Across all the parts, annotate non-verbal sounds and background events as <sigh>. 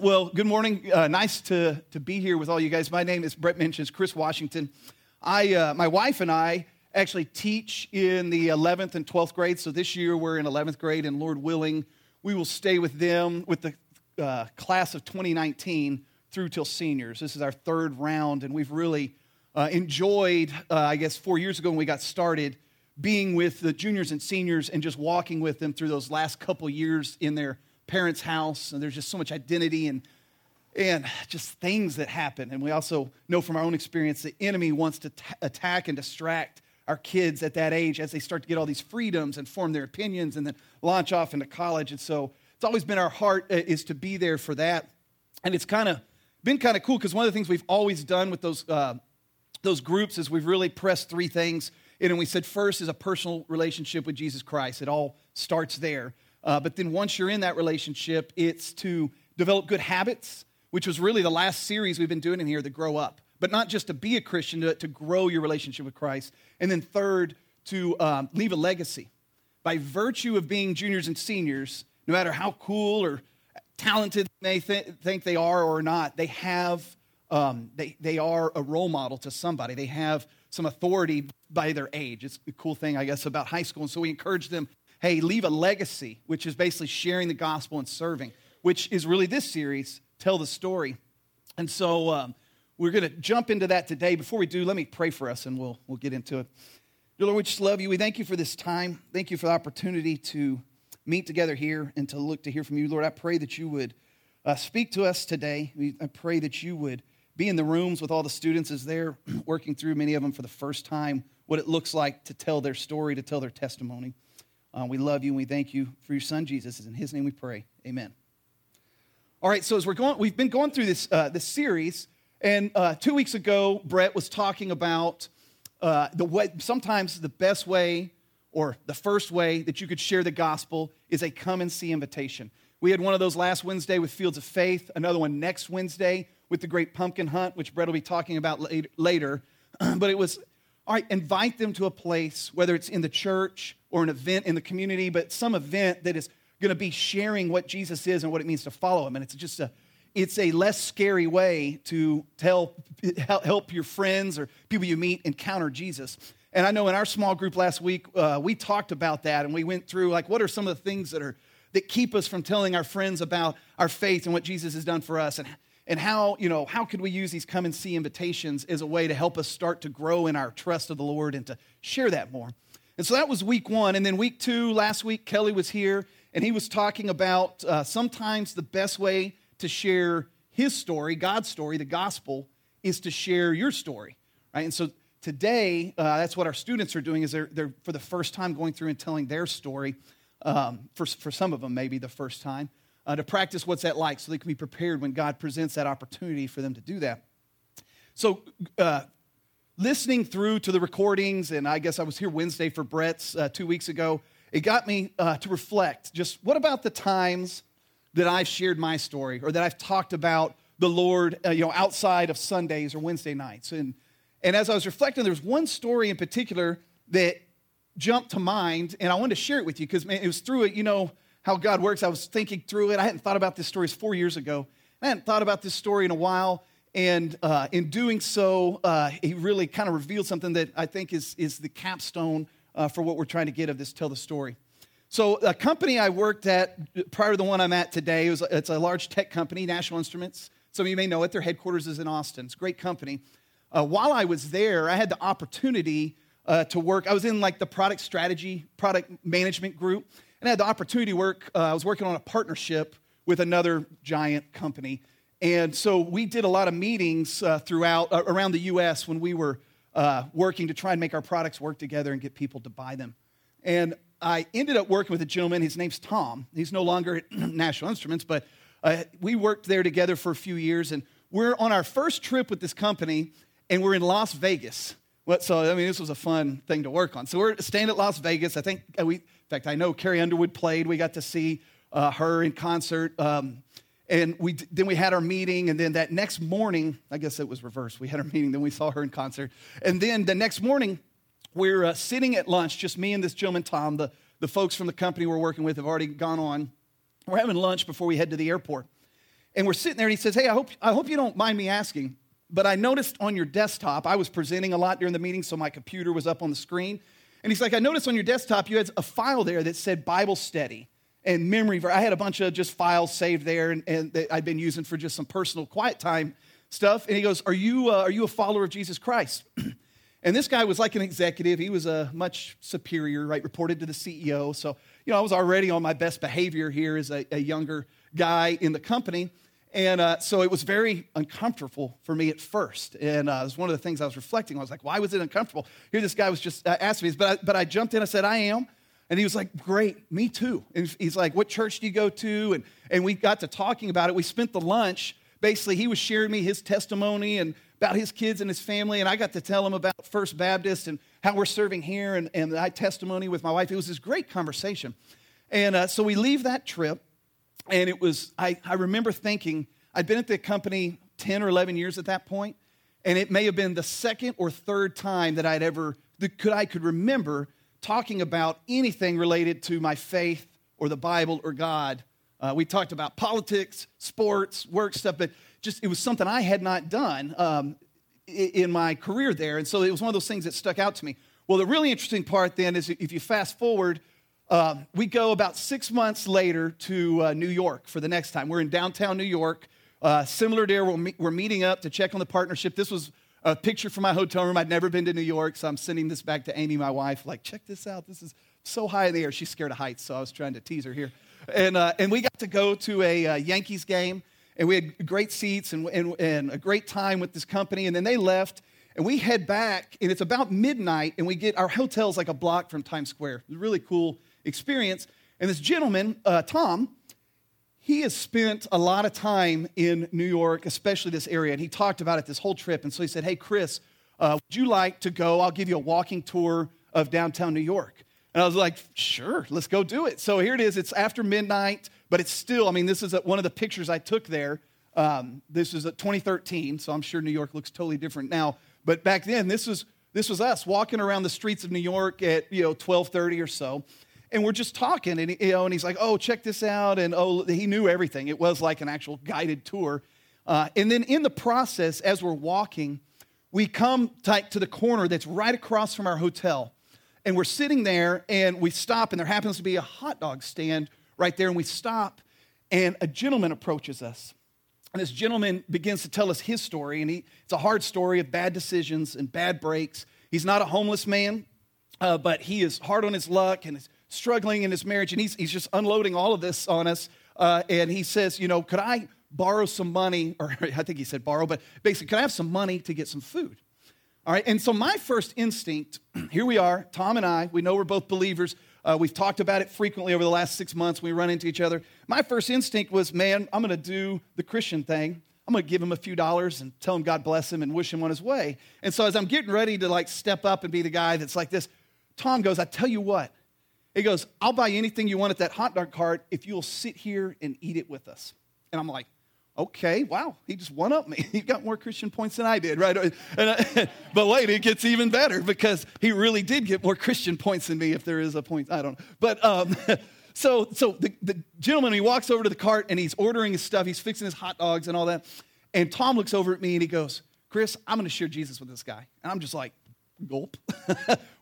Well, good morning. Uh, nice to, to be here with all you guys. My name is Brett mentions Chris Washington. I, uh, my wife and I actually teach in the 11th and 12th grade. So this year we're in 11th grade, and Lord willing, we will stay with them with the uh, class of 2019 through till seniors. This is our third round, and we've really uh, enjoyed, uh, I guess, four years ago when we got started, being with the juniors and seniors and just walking with them through those last couple years in their parents' house, and there's just so much identity and and just things that happen. And we also know from our own experience the enemy wants to t- attack and distract our kids at that age as they start to get all these freedoms and form their opinions and then launch off into college. And so it's always been our heart uh, is to be there for that. And it's kind of been kind of cool because one of the things we've always done with those uh, those groups is we've really pressed three things. And we said first is a personal relationship with Jesus Christ. It all starts there. Uh, but then once you're in that relationship, it's to develop good habits, which was really the last series we've been doing in here, to grow up. But not just to be a Christian, to, to grow your relationship with Christ. And then third, to um, leave a legacy. By virtue of being juniors and seniors, no matter how cool or talented they th- think they are or not, they have um, they, they are a role model to somebody. They have some authority by their age. It's a cool thing, I guess, about high school. And so we encourage them hey, leave a legacy, which is basically sharing the gospel and serving, which is really this series, Tell the Story. And so um, we're going to jump into that today. Before we do, let me pray for us and we'll, we'll get into it. Dear Lord, we just love you. We thank you for this time. Thank you for the opportunity to meet together here and to look to hear from you. Lord, I pray that you would uh, speak to us today. I pray that you would be in the rooms with all the students as they're <clears throat> working through, many of them for the first time, what it looks like to tell their story, to tell their testimony. Uh, we love you and we thank you for your son Jesus. In his name we pray. Amen. All right, so as we're going, we've been going through this, uh, this series, and uh, two weeks ago, Brett was talking about uh, the way, sometimes the best way or the first way that you could share the gospel is a come and see invitation. We had one of those last Wednesday with Fields of Faith, another one next Wednesday with the Great Pumpkin Hunt, which Brett will be talking about later. <clears throat> but it was, all right, invite them to a place, whether it's in the church or an event in the community, but some event that is going to be sharing what Jesus is and what it means to follow him. And it's just a it's a less scary way to tell help your friends or people you meet encounter Jesus. And I know in our small group last week uh, we talked about that and we went through like what are some of the things that are that keep us from telling our friends about our faith and what Jesus has done for us and and how you know how could we use these come and see invitations as a way to help us start to grow in our trust of the Lord and to share that more. And so that was week one. And then week two, last week, Kelly was here and he was talking about uh, sometimes the best way to share his story, God's story, the gospel, is to share your story. Right? And so today, uh, that's what our students are doing is they're, they're for the first time going through and telling their story. Um, for, for some of them, maybe the first time, uh, to practice what's that like so they can be prepared when God presents that opportunity for them to do that. So, uh, listening through to the recordings, and I guess I was here Wednesday for Brett's uh, two weeks ago, it got me uh, to reflect just what about the times that I've shared my story or that I've talked about the Lord, uh, you know, outside of Sundays or Wednesday nights. And, and as I was reflecting, there was one story in particular that jumped to mind, and I wanted to share it with you because it was through it, you know, how God works. I was thinking through it. I hadn't thought about this story four years ago. I hadn't thought about this story in a while. And uh, in doing so, uh, he really kind of revealed something that I think is, is the capstone uh, for what we're trying to get of this Tell the Story. So, a company I worked at prior to the one I'm at today, it was, it's a large tech company, National Instruments. Some of you may know it. Their headquarters is in Austin. It's a great company. Uh, while I was there, I had the opportunity uh, to work. I was in like the product strategy, product management group, and I had the opportunity to work. Uh, I was working on a partnership with another giant company and so we did a lot of meetings uh, throughout, uh, around the U.S. when we were uh, working to try and make our products work together and get people to buy them. And I ended up working with a gentleman. His name's Tom. He's no longer at <clears throat> National Instruments, but uh, we worked there together for a few years. And we're on our first trip with this company, and we're in Las Vegas. So, I mean, this was a fun thing to work on. So we're staying at Las Vegas. I think, uh, we, in fact, I know Carrie Underwood played. We got to see uh, her in concert. Um, and we, then we had our meeting, and then that next morning, I guess it was reversed. We had our meeting, then we saw her in concert. And then the next morning, we're uh, sitting at lunch, just me and this gentleman, Tom. The, the folks from the company we're working with have already gone on. We're having lunch before we head to the airport. And we're sitting there, and he says, Hey, I hope, I hope you don't mind me asking, but I noticed on your desktop, I was presenting a lot during the meeting, so my computer was up on the screen. And he's like, I noticed on your desktop you had a file there that said Bible study and memory. I had a bunch of just files saved there and, and that I'd been using for just some personal quiet time stuff. And he goes, Are you, uh, are you a follower of Jesus Christ? <clears throat> and this guy was like an executive. He was a much superior, right? Reported to the CEO. So, you know, I was already on my best behavior here as a, a younger guy in the company. And uh, so it was very uncomfortable for me at first. And uh, it was one of the things I was reflecting. I was like, why was it uncomfortable? Here, this guy was just uh, asking me, but I, but I jumped in. I said, I am. And he was like, Great, me too. And he's like, What church do you go to? And, and we got to talking about it. We spent the lunch basically he was sharing me his testimony and about his kids and his family and i got to tell him about first baptist and how we're serving here and, and my testimony with my wife it was this great conversation and uh, so we leave that trip and it was I, I remember thinking i'd been at the company 10 or 11 years at that point and it may have been the second or third time that i'd ever that could i could remember talking about anything related to my faith or the bible or god uh, we talked about politics, sports, work stuff, but just it was something I had not done um, in my career there. And so it was one of those things that stuck out to me. Well, the really interesting part then is if you fast forward, uh, we go about six months later to uh, New York for the next time. We're in downtown New York. Uh, similar there, we're, we're meeting up to check on the partnership. This was a picture from my hotel room. I'd never been to New York, so I'm sending this back to Amy, my wife, like, check this out. This is so high in the air. She's scared of heights, so I was trying to tease her here. And, uh, and we got to go to a uh, Yankees game, and we had great seats and, and, and a great time with this company. And then they left, and we head back, and it's about midnight, and we get our hotel's like a block from Times Square. Really cool experience. And this gentleman, uh, Tom, he has spent a lot of time in New York, especially this area, and he talked about it this whole trip. And so he said, Hey, Chris, uh, would you like to go? I'll give you a walking tour of downtown New York. And I was like, sure, let's go do it. So here it is. It's after midnight, but it's still, I mean, this is a, one of the pictures I took there. Um, this is at 2013, so I'm sure New York looks totally different now. But back then, this was, this was us walking around the streets of New York at, you know, 1230 or so. And we're just talking, and, you know, and he's like, oh, check this out. And oh, he knew everything. It was like an actual guided tour. Uh, and then in the process, as we're walking, we come to the corner that's right across from our hotel and we're sitting there and we stop, and there happens to be a hot dog stand right there, and we stop, and a gentleman approaches us. And this gentleman begins to tell us his story, and he, it's a hard story of bad decisions and bad breaks. He's not a homeless man, uh, but he is hard on his luck and is struggling in his marriage, and he's, he's just unloading all of this on us. Uh, and he says, You know, could I borrow some money? <laughs> Or I think he said borrow, but basically, could I have some money to get some food? All right, and so my first instinct, <clears throat> here we are, Tom and I, we know we're both believers. Uh, we've talked about it frequently over the last six months. We run into each other. My first instinct was, man, I'm going to do the Christian thing. I'm going to give him a few dollars and tell him God bless him and wish him on his way. And so as I'm getting ready to like step up and be the guy that's like this, Tom goes, I tell you what. He goes, I'll buy anything you want at that hot dog cart if you'll sit here and eat it with us. And I'm like, okay, wow, he just won up me. <laughs> He got more Christian points than I did, right? <laughs> I, <laughs> but wait, it gets even better because he really did get more Christian points than me, if there is a point. I don't know. But um, so, so the, the gentleman, he walks over to the cart and he's ordering his stuff. He's fixing his hot dogs and all that. And Tom looks over at me and he goes, Chris, I'm going to share Jesus with this guy. And I'm just like, gulp.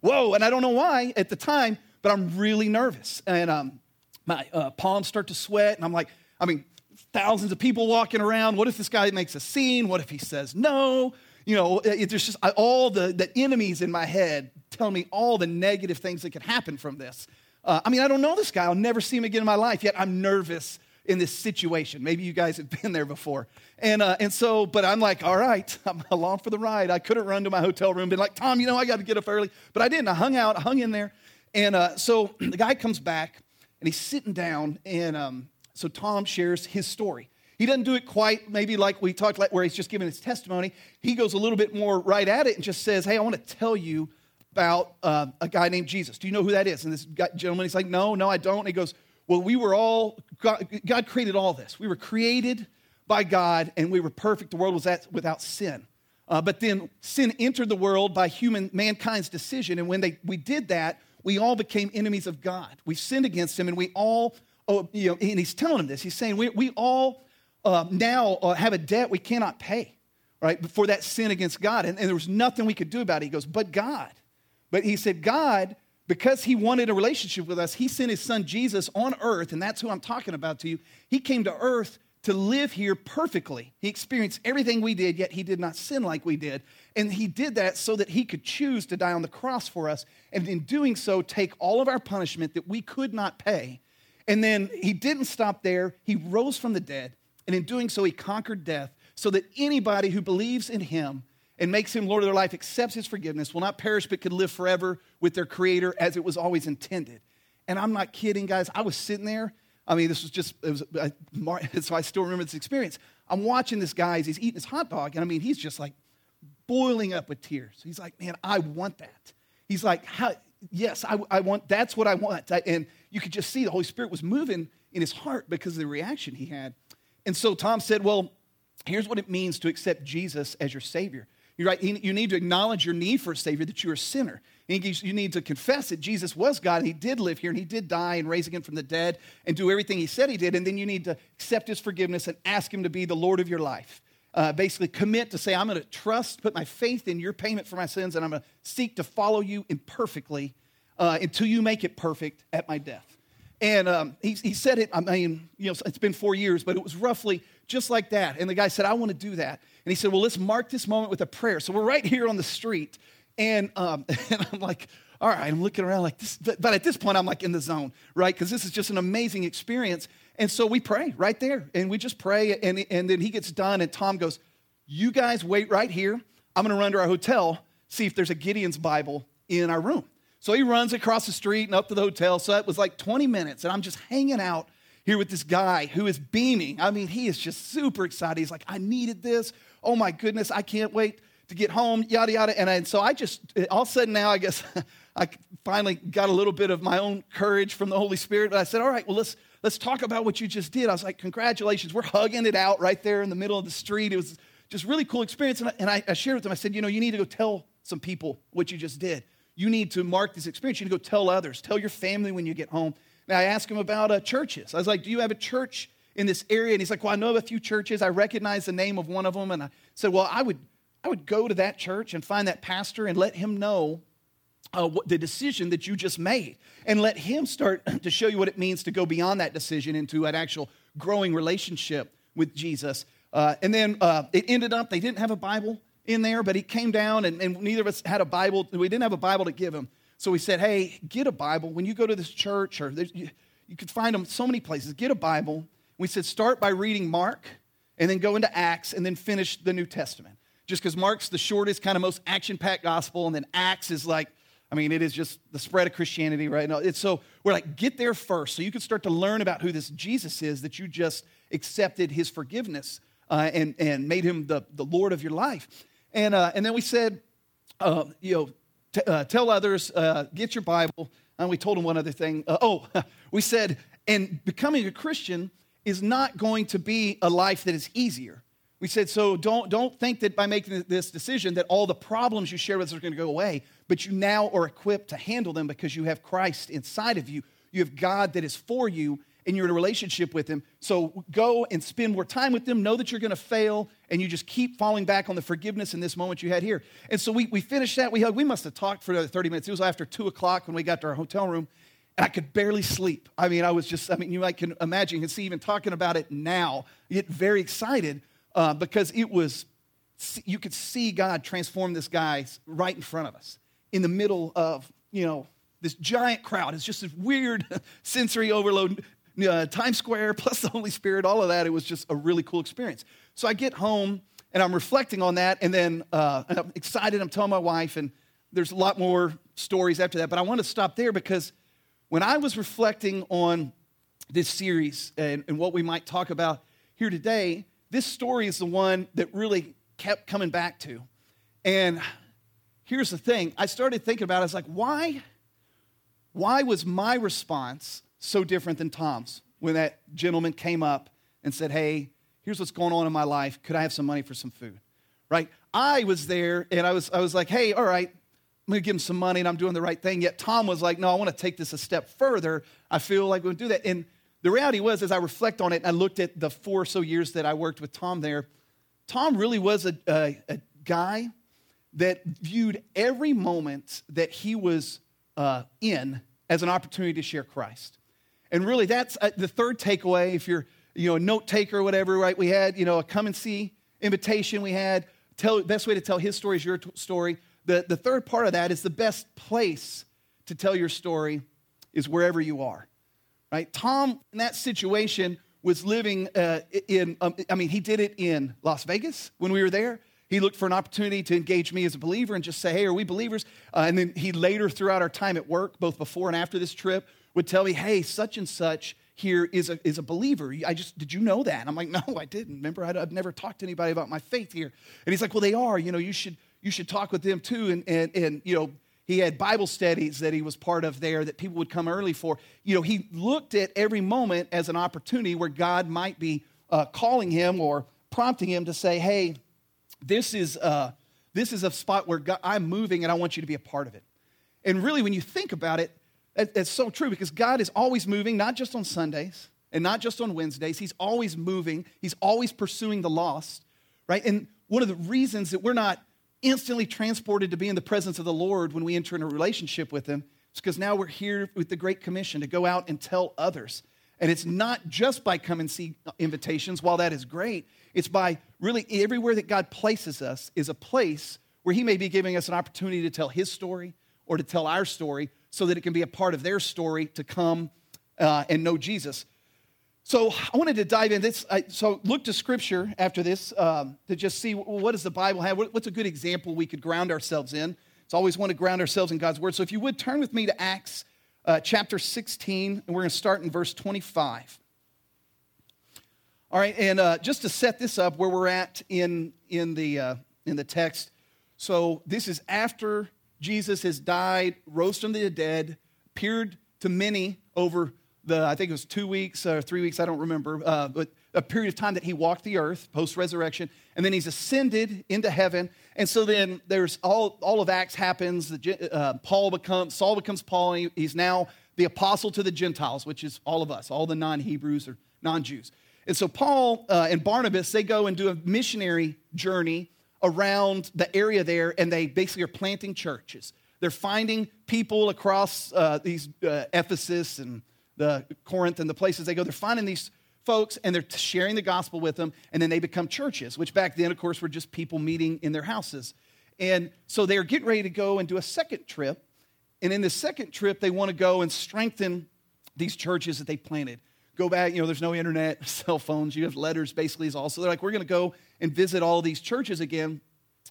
Whoa. And I don't know why at the time, but I'm really nervous. And um, my uh, palms start to sweat. And I'm like, I mean, thousands of people walking around. What if this guy makes a scene? What if he says no? You know, it, there's just all the, the enemies in my head telling me all the negative things that could happen from this. Uh, I mean, I don't know this guy. I'll never see him again in my life, yet I'm nervous in this situation. Maybe you guys have <laughs> been there before. And, uh, and so, but I'm like, all right, <laughs> I'm along for the ride. I couldn't run to my hotel room, been like, Tom, you know, I got to get up early. But I didn't. I hung out, I hung in there. And uh, so <clears throat> the guy comes back and he's sitting down and um, so Tom shares his story. He doesn't do it quite maybe like we talked like where he's just giving his testimony. He goes a little bit more right at it and just says, "Hey, I want to tell you about uh, a guy named Jesus. Do you know who that is?" And this guy, gentleman, he's like, "No, no, I don't." And he goes, "Well, we were all God, God created all this. We were created by God, and we were perfect. The world was at, without sin." Uh, but then sin entered the world by human mankind's decision, and when they, we did that, we all became enemies of God. We sinned against Him, and we all oh, you know, and he's telling him this. He's saying, we, we all uh, now uh, have a debt we cannot pay, right, for that sin against God. And, and there was nothing we could do about it. He goes, But God. But he said, God, because he wanted a relationship with us, he sent his son Jesus on earth, and that's who I'm talking about to you. He came to earth to live here perfectly. He experienced everything we did, yet he did not sin like we did. And he did that so that he could choose to die on the cross for us, and in doing so, take all of our punishment that we could not pay. And then he didn't stop there. He rose from the dead, and in doing so, he conquered death so that anybody who believes in him and makes him Lord of their life, accepts his forgiveness, will not perish but could live forever with their Creator as it was always intended. And I'm not kidding, guys. I was sitting there. I mean, this was just, it was, I, <laughs> so I still remember this experience. I'm watching this guy as he's eating his hot dog, and I mean, he's just like boiling up with tears. He's like, man, I want that. He's like, how yes, I, I, want, that's what I want. and you could just see the Holy Spirit was moving in his heart because of the reaction he had. And so Tom said, well, here's what it means to accept Jesus as your Savior. You're right. You need to acknowledge your need for a Savior, that you're a sinner. You need to confess that Jesus was God and He did live here and He did die and raise again from the dead and do everything He said He did. And then you need to accept His forgiveness and ask Him to be the Lord of your life. Uh, basically, commit to say, I'm going to trust, put my faith in your payment for my sins, and I'm going to seek to follow you imperfectly uh, until you make it perfect at my death. And um, he, he said it, I mean, you know, it's been four years, but it was roughly just like that. And the guy said, I want to do that. And he said, Well, let's mark this moment with a prayer. So we're right here on the street. And, um, <laughs> and I'm like, all right, I'm looking around like this. But, at this point, I'm like in the zone, right? Because this is just an amazing experience. And so we pray right there. And we just pray. And, and then he gets done. And Tom goes, You guys wait right here. I'm going to run to our hotel, see if there's a Gideon's Bible in our room. So he runs across the street and up to the hotel. So it was like 20 minutes. And I'm just hanging out here with this guy who is beaming. I mean, he is just super excited. He's like, I needed this oh my goodness, I can't wait to get home, yada, yada. And, I, and so I just, all of a sudden now, I guess <laughs> I finally got a little bit of my own courage from the Holy Spirit. And I said, all right, well, let's, let's talk about what you just did. I was like, congratulations. We're hugging it out right there in the middle of the street. It was just really cool experience. And I, and I, I shared with them, I said, you know, you need to go tell some people what you just did. You need to mark this experience. You need to go tell others. Tell your family when you get home. And I asked him about uh, churches. I was like, do you have a church in this area. And he's like, Well, I know of a few churches. I recognize the name of one of them. And I said, Well, I would, I would go to that church and find that pastor and let him know uh, what, the decision that you just made and let him start <clears throat> to show you what it means to go beyond that decision into an actual growing relationship with Jesus. Uh, and then uh, it ended up, they didn't have a Bible in there, but he came down and, and neither of us had a Bible. We didn't have a Bible to give him. So we said, hey, get a Bible. When you go to this church, or you, you could find them so many places, get a Bible we said start by reading Mark and then go into Acts and then finish the New Testament. Just because Mark's the shortest, kind of most action packed gospel, and then Acts is like, I mean, it is just the spread of Christianity right now. It's so we're like, get there first so you can start to learn about who this Jesus is that you just accepted his forgiveness uh, and, and made him the, the Lord of your life. And, uh, and then we said, uh, you know, t- uh, tell others, uh, get your Bible. And we told him one other thing. Uh, oh, <laughs> we said, and becoming a Christian is not going to be a life that is easier. We said, so don't, don't think that by making this decision that all the problems you share with us are going to go away, but you now are equipped to handle them because you have Christ inside of you. You have God that is for you, and you're in a relationship with Him. So go and spend more time with them. Know that you're going to fail, and you just keep falling back on the forgiveness in this moment you had here. And so we, we finished that. We, hugged. we must have talked for another 30 minutes. It was after 2 o'clock when we got to our hotel room. And I could barely sleep. I mean, I was just, I mean, you might can imagine, you can see even talking about it now, get very excited uh, because it was, you could see God transform this guy right in front of us in the middle of, you know, this giant crowd. It's just this weird <laughs> sensory overload. Uh, Times Square <laughs> plus the Holy Spirit, all of that. It was just a really cool experience. So I get home and I'm reflecting on that, and then uh, <laughs> I'm excited. I'm telling my wife, and there's a lot more stories after that, but I want to stop there because when I was reflecting on this series and, and what we might talk about here today, this story is the one that really kept coming back to. And here's the thing I started thinking about it. I was like, why, why was my response so different than Tom's when that gentleman came up and said, Hey, here's what's going on in my life. Could I have some money for some food? Right? I was there and I was, I was like, Hey, all right, I'm going to give him some money and I'm doing the right thing. Yet Tom was like, no, I want to take this a step further. I feel like we'll do that. And the reality was, as I reflect on it, I looked at the four or so years that I worked with Tom there, Tom really was a, a, a guy that viewed every moment that he was uh, in as an opportunity to share Christ. And really, that's uh, the third takeaway. If you're, you know, a note taker or whatever, right? We had, you know, a come and see invitation. We had tell best way to tell his story is your t- story. The the third part of that is the best place to tell your story is wherever you are right? Tom, in that situation, was living uh, in, um, I mean, he did it in Las Vegas when we were there. He looked for an opportunity to engage me as a believer and just say, hey, are we believers? Uh, and then he later, throughout our time at work, both before and after this trip, would tell me, hey, such and such here is a, is a believer. I just, did you know that? And I'm like, no, I didn't. Remember, I've never talked to anybody about my faith here. And he's like, well, they are. You know, you should, you should talk with them too. And, and, and you know, he had Bible studies that he was part of there that people would come early for. You know, he looked at every moment as an opportunity where God might be uh, calling him or prompting him to say, hey, this is, uh, this is a spot where God, I'm moving and I want you to be a part of it. And really, when you think about it, it's so true because God is always moving, not just on Sundays and not just on Wednesdays. He's always moving, He's always pursuing the lost, right? And one of the reasons that we're not instantly transported to be in the presence of the Lord when we enter in a relationship with Him. It's because now we're here with the Great Commission to go out and tell others. And it's not just by come and see invitations, while that is great, it's by really everywhere that God places us is a place where He may be giving us an opportunity to tell His story or to tell our story so that it can be a part of their story to come uh, and know Jesus. So I wanted to dive in this. I, so look to Scripture after this um, to just see what does the Bible have. what's a good example we could ground ourselves in? It's always want to ground ourselves in God's Word. So if you would turn with me to Acts uh, chapter 16, and we're going to start in verse 25. All right, and uh, just to set this up, where we're at in in the uh, in the text. So this is after Jesus has died, rose from the dead, appeared to many over the, I think it was two weeks or three weeks, I don't remember, uh, but a period of time that he walked the earth post resurrection, and then he's ascended into heaven. And so then there's all, all of Acts happens. The, uh, Paul becomes, Saul becomes Paul, he, he's now the apostle to the Gentiles, which is all of us, all the non Hebrews or non Jews. And so Paul uh, and Barnabas, they go and do a missionary journey around the area there, and they basically are planting churches. They're finding people across uh, these uh, Ephesus and the Corinth and the places they go, they're finding these folks and they're sharing the gospel with them, and then they become churches, which back then, of course, were just people meeting in their houses. And so they're getting ready to go and do a second trip. And in the second trip, they want to go and strengthen these churches that they planted. Go back, you know, there's no internet, <laughs> cell phones, you have letters basically is also. They're like, we're going to go and visit all these churches again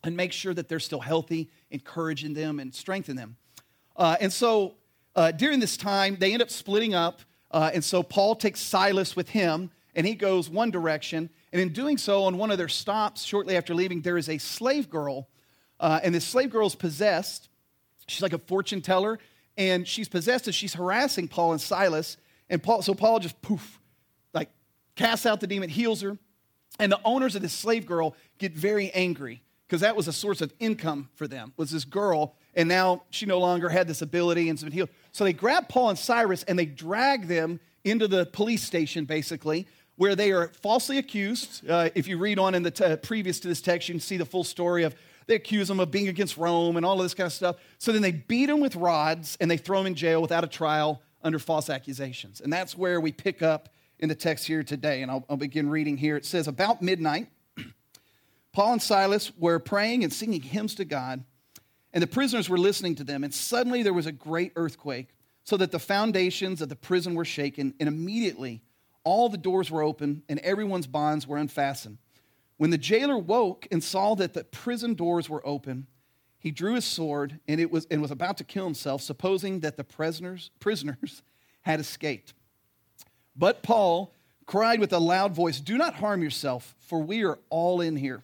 and make sure that they're still healthy, encouraging them and strengthen them. Uh, and so uh, during this time, they end up splitting up. Uh, and so Paul takes Silas with him, and he goes one direction. And in doing so, on one of their stops, shortly after leaving, there is a slave girl. Uh, and this slave girl is possessed. She's like a fortune teller, and she's possessed and she's harassing Paul and Silas. And Paul, so Paul just poof, like casts out the demon, heals her. And the owners of this slave girl get very angry because that was a source of income for them, was this girl. And now she no longer had this ability and has been healed. So they grab Paul and Silas and they drag them into the police station, basically, where they are falsely accused. Uh, if you read on in the t- previous to this text, you can see the full story of they accuse them of being against Rome and all of this kind of stuff. So then they beat them with rods and they throw them in jail without a trial under false accusations. And that's where we pick up in the text here today. And I'll, I'll begin reading here. It says, About midnight, <clears throat> Paul and Silas were praying and singing hymns to God and the prisoners were listening to them. And suddenly there was a great earthquake, so that the foundations of the prison were shaken. And immediately all the doors were open and everyone's bonds were unfastened. When the jailer woke and saw that the prison doors were open, he drew his sword and, it was, and was about to kill himself, supposing that the prisoners, <laughs> prisoners had escaped. But Paul cried with a loud voice, Do not harm yourself, for we are all in here.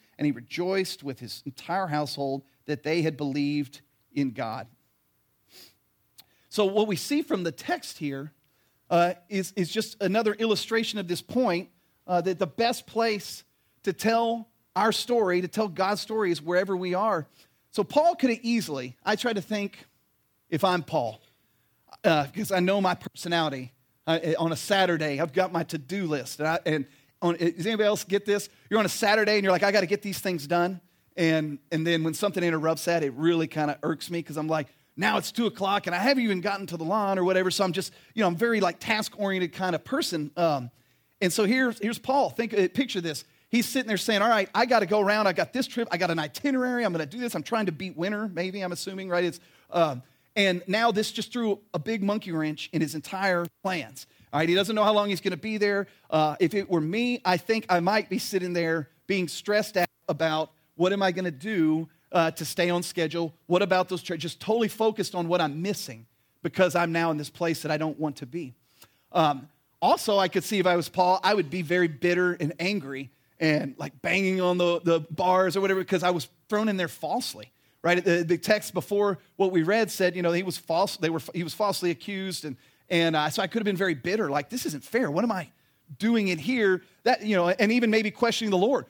and he rejoiced with his entire household that they had believed in God. So, what we see from the text here uh, is, is just another illustration of this point uh, that the best place to tell our story, to tell God's story, is wherever we are. So, Paul could have easily, I try to think if I'm Paul, because uh, I know my personality. Uh, on a Saturday, I've got my to do list. And, I, and on, does anybody else get this? You're on a Saturday and you're like, I got to get these things done. And, and then when something interrupts that, it really kind of irks me because I'm like, now it's two o'clock and I haven't even gotten to the lawn or whatever. So I'm just, you know, I'm very like task oriented kind of person. Um, and so here's, here's Paul. Think, uh, picture this. He's sitting there saying, All right, I got to go around. I got this trip. I got an itinerary. I'm going to do this. I'm trying to beat winter, maybe, I'm assuming, right? It's, um, and now this just threw a big monkey wrench in his entire plans. All right, he doesn't know how long he's going to be there. Uh, if it were me, I think I might be sitting there being stressed out about what am I going to do uh, to stay on schedule? What about those trips? Just totally focused on what I'm missing because I'm now in this place that I don't want to be. Um, also, I could see if I was Paul, I would be very bitter and angry and like banging on the, the bars or whatever because I was thrown in there falsely right? The, the, text before what we read said, you know, he was false. They were he was falsely accused, and and uh, so I could have been very bitter, like this isn't fair. What am I doing it here? That you know, and even maybe questioning the Lord.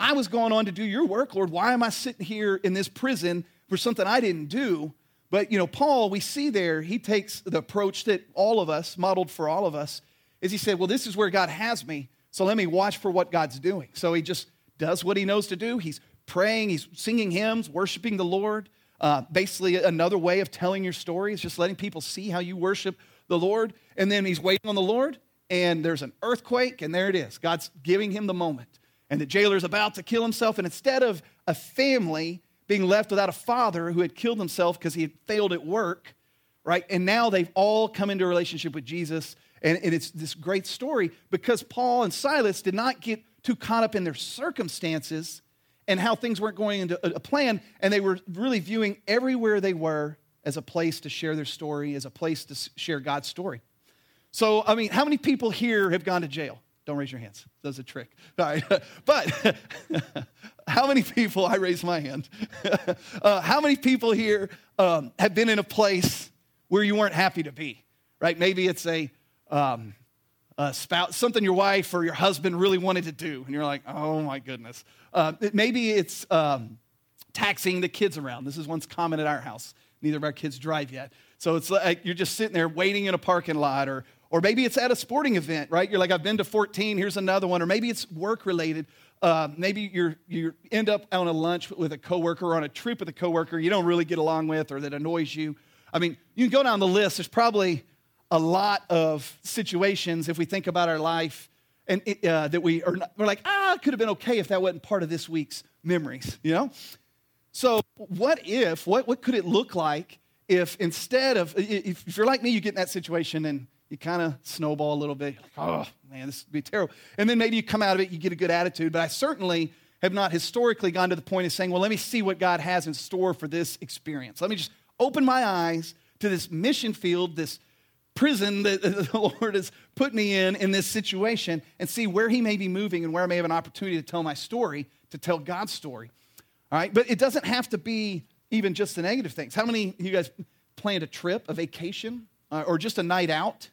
I was going on to do your work, Lord. Why am I sitting here in this prison for something I didn't do? But you know, Paul, we see there, he takes the approach that all of us modeled for all of us. Is he said, well, this is where God has me, so let me watch for what God's doing. So he just does what he knows to do. He's praying, he's singing hymns, worshiping the Lord. Uh, basically, another way of telling your story is just letting people see how you worship the Lord. And then he's waiting on the Lord, and there's an earthquake, and there it is. God's giving him the moment. And the jailer's about to kill himself, and instead of a family being left without a father who had killed himself because he had failed at work, right? And now they've all come into a relationship with Jesus. And, and it's this great story because Paul and Silas did not get too caught up in their circumstances and how things weren't going into a plan, and they were really viewing everywhere they were as a place to share their story, as a place to share God's story. So, I mean, how many people here have gone to jail? Don't raise your hands. That's a trick. <laughs> All right. <laughs> But <laughs> how many people, I raise my hand, uh, how many people here um, have been in a place where you weren't happy to be, right? Maybe it's a, um, a spouse, something your wife or your husband really wanted to do, and you're like, oh my goodness. Uh, maybe it's um, taxiing the kids around. This is once common at our house. Neither of our kids drive yet. So it's like you're just sitting there waiting in a parking lot, or, or maybe it's at a sporting event, right? You're like, I've been to 14, here's another one. Or maybe it's work related. Uh, maybe you you end up on a lunch with a coworker or on a trip with a coworker you don't really get along with or that annoys you. I mean, you can go down the list. There's probably a lot of situations if we think about our life and it, uh, that we are not, we're like ah it could have been okay if that wasn't part of this week's memories you know so what if what, what could it look like if instead of if, if you're like me you get in that situation and you kind of snowball a little bit like, oh man this would be terrible and then maybe you come out of it you get a good attitude but i certainly have not historically gone to the point of saying well let me see what god has in store for this experience let me just open my eyes to this mission field this prison that <laughs> the Lord has put me in in this situation and see where He may be moving and where I may have an opportunity to tell my story, to tell God's story. All right, but it doesn't have to be even just the negative things. How many of you guys planned a trip, a vacation, uh, or just a night out?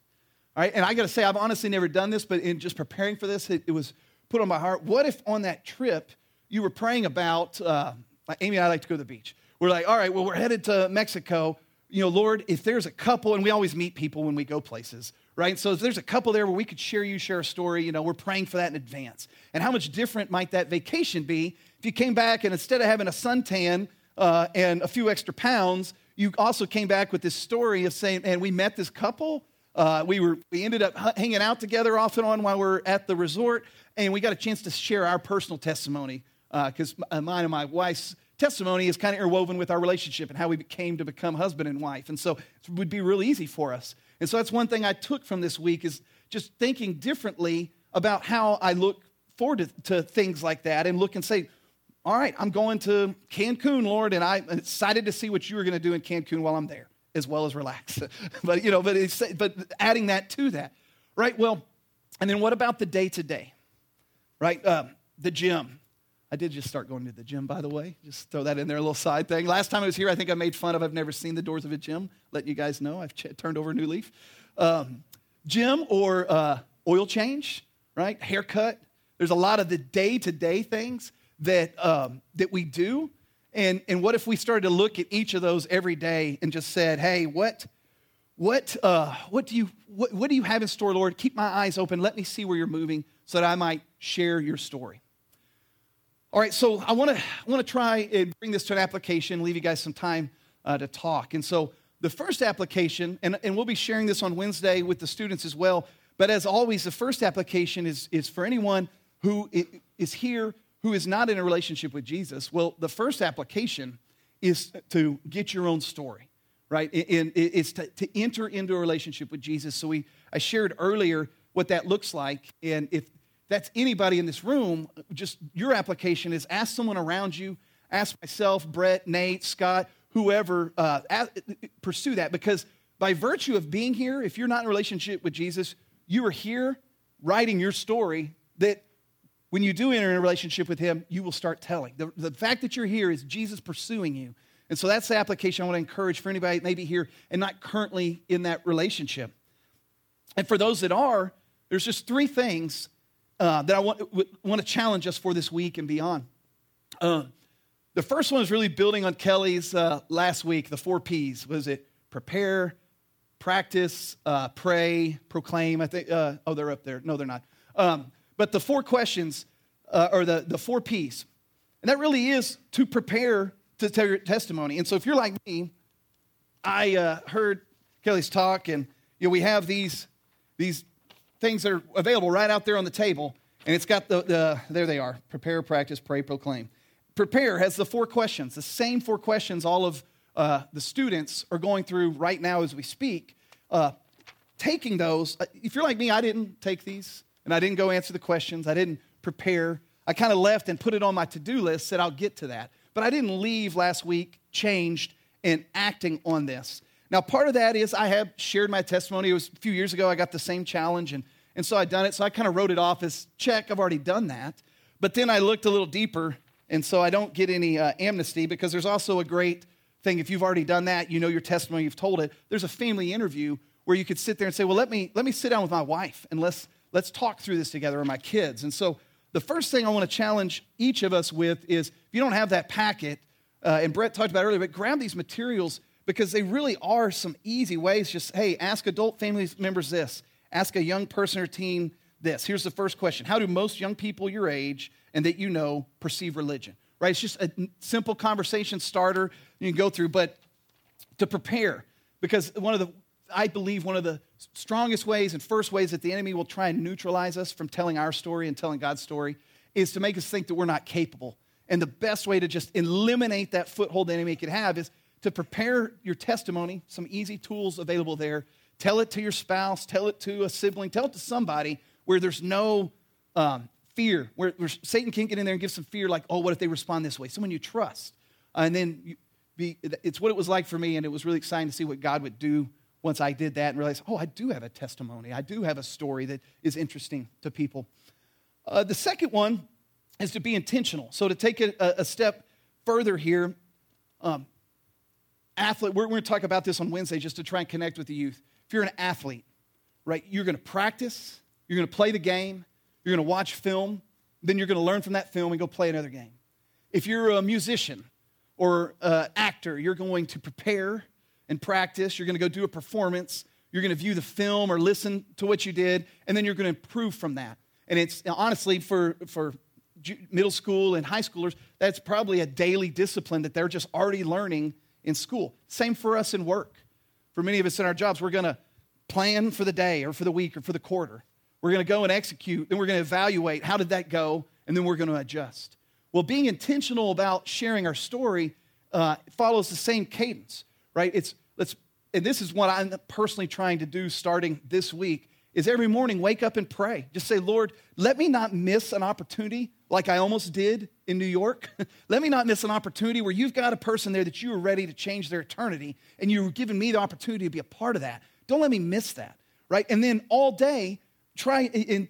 All right, and I got to say, I've honestly never done this, but in just preparing for this, it, it, was put on my heart. What if on that trip you were praying about, uh, like Amy and I like to go to the beach. We're like, all right, well, we're headed to Mexico you know, Lord, if there's a couple, and we always meet people when we go places, right? So if there's a couple there where we could share you, share a story, you know, we're praying for that in advance. And how much different might that vacation be if you came back and instead of having a suntan uh, and a few extra pounds, you also came back with this story of saying, and we met this couple. Uh, we were we ended up hanging out together off and on while we are at the resort, and we got a chance to share our personal testimony because uh, mine and my wife's testimony is kind of interwoven with our relationship and how we came to become husband and wife. And so it would be real easy for us. And so that's one thing I took from this week is just thinking differently about how I look forward to, to things like that and look and say, all right, I'm going to Cancun, Lord, and I'm excited to see what you are going to do in Cancun while I'm there, as well as relax. <laughs> but you know, but it's, but adding that to that, right? Well, and then what about the day to day, right? Um, the gym. I did just start going to the gym, by the way. Just throw that in there, a little side thing. Last time I was here, I think I made fun of I've never seen the doors of a gym. Let you guys know I've ch- turned over a new leaf. Um, gym or uh, oil change, right? Haircut. There's a lot of the day to day things that, um, that we do. And, and what if we started to look at each of those every day and just said, hey, what, what, uh, what, do you, what, what do you have in store, Lord? Keep my eyes open. Let me see where you're moving so that I might share your story. All right, so I want to I want to try and bring this to an application, leave you guys some time uh, to talk. And so the first application, and, and we'll be sharing this on Wednesday with the students as well. But as always, the first application is, is for anyone who is here who is not in a relationship with Jesus. Well, the first application is to get your own story, right? And it's to, to enter into a relationship with Jesus. So we I shared earlier what that looks like, and if that's anybody in this room, just your application is ask someone around you, ask myself, Brett, Nate, Scott, whoever, uh, ask, pursue that because by virtue of being here, if you're not in a relationship with Jesus, you are here writing your story that when you do enter in a relationship with Him, you will start telling. The, the fact that you're here is Jesus pursuing you. And so that's the application I want to encourage for anybody maybe here and not currently in that relationship. And for those that are, there's just three things uh, that I want, want to challenge us for this week and beyond. Uh, the first one is really building on Kelly's uh, last week, the four P's. Was it prepare, practice, uh, pray, proclaim? I think, uh, oh, they're up there. No, they're not. Um, but the four questions, uh, or the, the four P's. And that really is to prepare to tell your testimony. And so if you're like me, I heard Kelly's talk, and you know, we have these, these things that are available right out there on the table. And it's got the, the there they are prepare, practice, pray, proclaim. Prepare has the four questions, the same four questions all of uh, the students are going through right now as we speak. Uh, taking those, uh, if you're like me, I didn't take these and I didn't go answer the questions, I didn't prepare. I kind of left and put it on my to do list, said I'll get to that. But I didn't leave last week changed and acting on this. Now, part of that is I have shared my testimony. It was a few years ago, I got the same challenge, and, and so I'd done it. So I kind of wrote it off as check, I've already done that. But then I looked a little deeper, and so I don't get any uh, amnesty because there's also a great thing. If you've already done that, you know your testimony, you've told it. There's a family interview where you could sit there and say, Well, let me, let me sit down with my wife and let's, let's talk through this together, or my kids. And so the first thing I want to challenge each of us with is if you don't have that packet, uh, and Brett talked about earlier, but grab these materials because they really are some easy ways. Just, hey, ask adult family members this, ask a young person or teen this. Here's the first question How do most young people your age and that you know perceive religion? Right? It's just a simple conversation starter you can go through, but to prepare, because one of the I believe one of the strongest ways and first ways that the enemy will try and neutralize us from telling our story and telling God's story is to make us think that we're not capable. And the best way to just eliminate that foothold the enemy could have is to prepare your testimony, some easy tools available there. Tell it to your spouse, tell it to a sibling, tell it to somebody where there's no um, fear, where, where, Satan can't get in there and give some fear, like, oh, what if they respond this way? Someone you trust. And then you be, it's what it was like for me, and it was really exciting to see what God would do once I did that and realized, oh, I do have a testimony. I do have a story that is interesting to people. Uh, the second one is to be intentional. So to take a, a step further here, um, athlete, we're, we're going to talk about this on Wednesday just to try and connect with the youth. If you're an athlete, right, you're going to practice, you're going to play the game, you're going to watch film, then you're going to learn from that film and go play another game. If you're a musician or an actor, you're going to prepare and practice, you're going to go do a performance, you're going to view the film or listen to what you did, and then you're going to improve from that. And it's honestly for, for middle school and high schoolers, that's probably a daily discipline that they're just already learning in school. Same for us in work. For many of us in our jobs, we're going to plan for the day or for the week or for the quarter. We're going to go and execute, then we're going to evaluate how did that go, and then we're going to adjust. Well, being intentional about sharing our story uh, follows the same cadence, right? It's let's, and this is what I'm personally trying to do starting this week is every morning wake up and pray. Just say, Lord, let me not miss an opportunity like I almost did in New York. <laughs> let me not miss an opportunity where you've got a person there that you are ready to change their eternity and you're giving me the opportunity to be a part of that. Don't let me miss that, right? And then all day, try and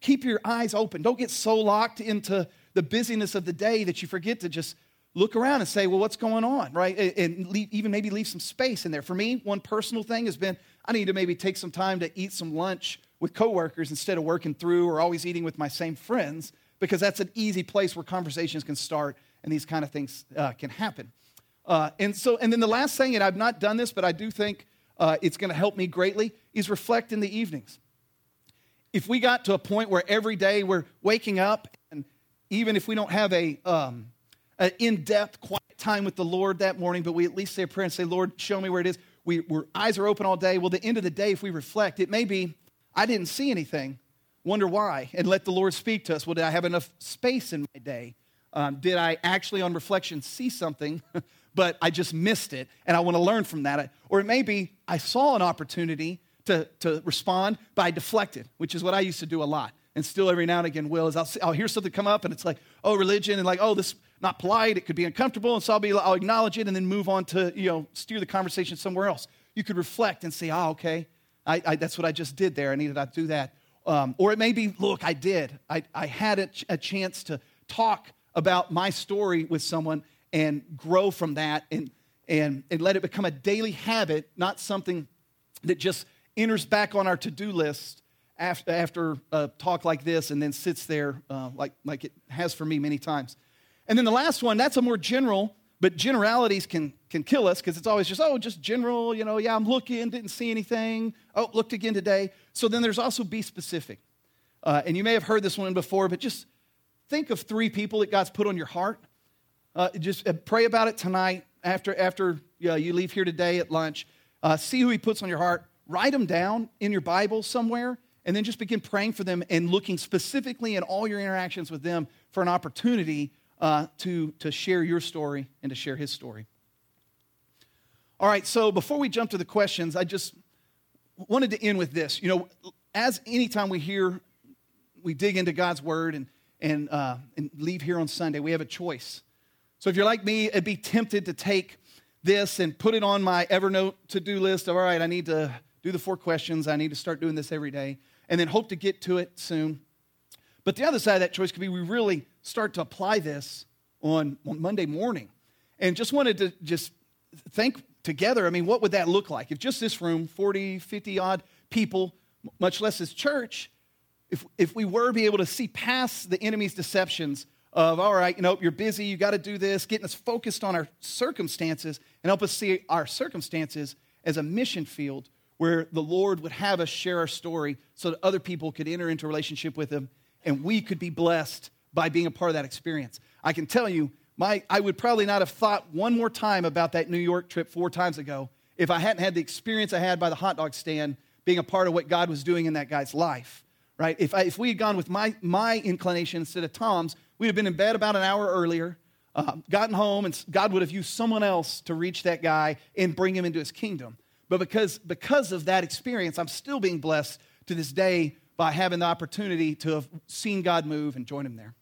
keep your eyes open. Don't get so locked into the busyness of the day that you forget to just look around and say, well, what's going on, right? And leave, even maybe leave some space in there. For me, one personal thing has been I need to maybe take some time to eat some lunch with coworkers instead of working through or always eating with my same friends because that's an easy place where conversations can start and these kind of things uh, can happen. Uh, and so, and then the last thing, and I've not done this, but I do think uh, it's going to help me greatly, is reflect in the evenings. If we got to a point where every day we're waking up, and even if we don't have a, um, an in-depth quiet time with the Lord that morning, but we at least say a prayer and say, "Lord, show me where it is." We, our eyes are open all day. Well, the end of the day, if we reflect, it may be I didn't see anything. Wonder why, and let the Lord speak to us. Well, did I have enough space in my day? Um, did I actually, on reflection, see something, <laughs> but I just missed it, and I want to learn from that? Or it may be I saw an opportunity to, to respond, but I deflected, which is what I used to do a lot, and still every now and again will. Is I'll, see, I'll hear something come up, and it's like, oh, religion, and like, oh, this not polite. It could be uncomfortable, and so I'll be, I'll acknowledge it, and then move on to, you know, steer the conversation somewhere else. You could reflect and say, oh, okay, I, I, that's what I just did there. I needed to do that. Um, or it may be, look, I did. I, I had a, a chance to talk about my story with someone and grow from that and, and, and let it become a daily habit, not something that just enters back on our to do list after, after a talk like this and then sits there uh, like, like it has for me many times. And then the last one, that's a more general, but generalities can, can kill us because it's always just, oh, just general, you know, yeah, I'm looking, didn't see anything. Oh, looked again today. So then there's also be specific. Uh, and you may have heard this one before, but just think of three people that God's put on your heart. Uh, just uh, pray about it tonight after, after you, you leave here today at lunch. Uh, see who He puts on your heart. Write them down in your Bible somewhere, and then just begin praying for them and looking specifically in all your interactions with them for an opportunity uh, to, to share your story and to share his story. All right, so before we jump to the questions, I just wanted to end with this. You know, as anytime we hear, we dig into God's word and, and, uh, and leave here on Sunday, we have a choice. So if you're like me, I'd be tempted to take this and put it on my Evernote to do list of, all right, I need to do the four questions. I need to start doing this every day, and then hope to get to it soon. But the other side of that choice could be we really start to apply this on, on Monday morning. And just wanted to just think together, I mean, what would that look like? If just this room, 40, 50 odd people, much less this church, if, if we were be able to see past the enemy's deceptions of, all right, you know, you're busy, you got to do this, getting us focused on our circumstances and help us see our circumstances as a mission field where the Lord would have us share our story so that other people could enter into relationship with Him and we could be blessed by being a part of that experience. I can tell you, my, I would probably not have thought one more time about that New York trip four times ago if I hadn't had the experience I had by the hot dog stand being a part of what God was doing in that guy's life, right? If, I, if we had gone with my, my inclination instead of Tom's, we'd have been in bed about an hour earlier, uh, gotten home, and God would have used someone else to reach that guy and bring him into his kingdom. But because, because of that experience, I'm still being blessed to this day by having the opportunity to have seen God move and join him there.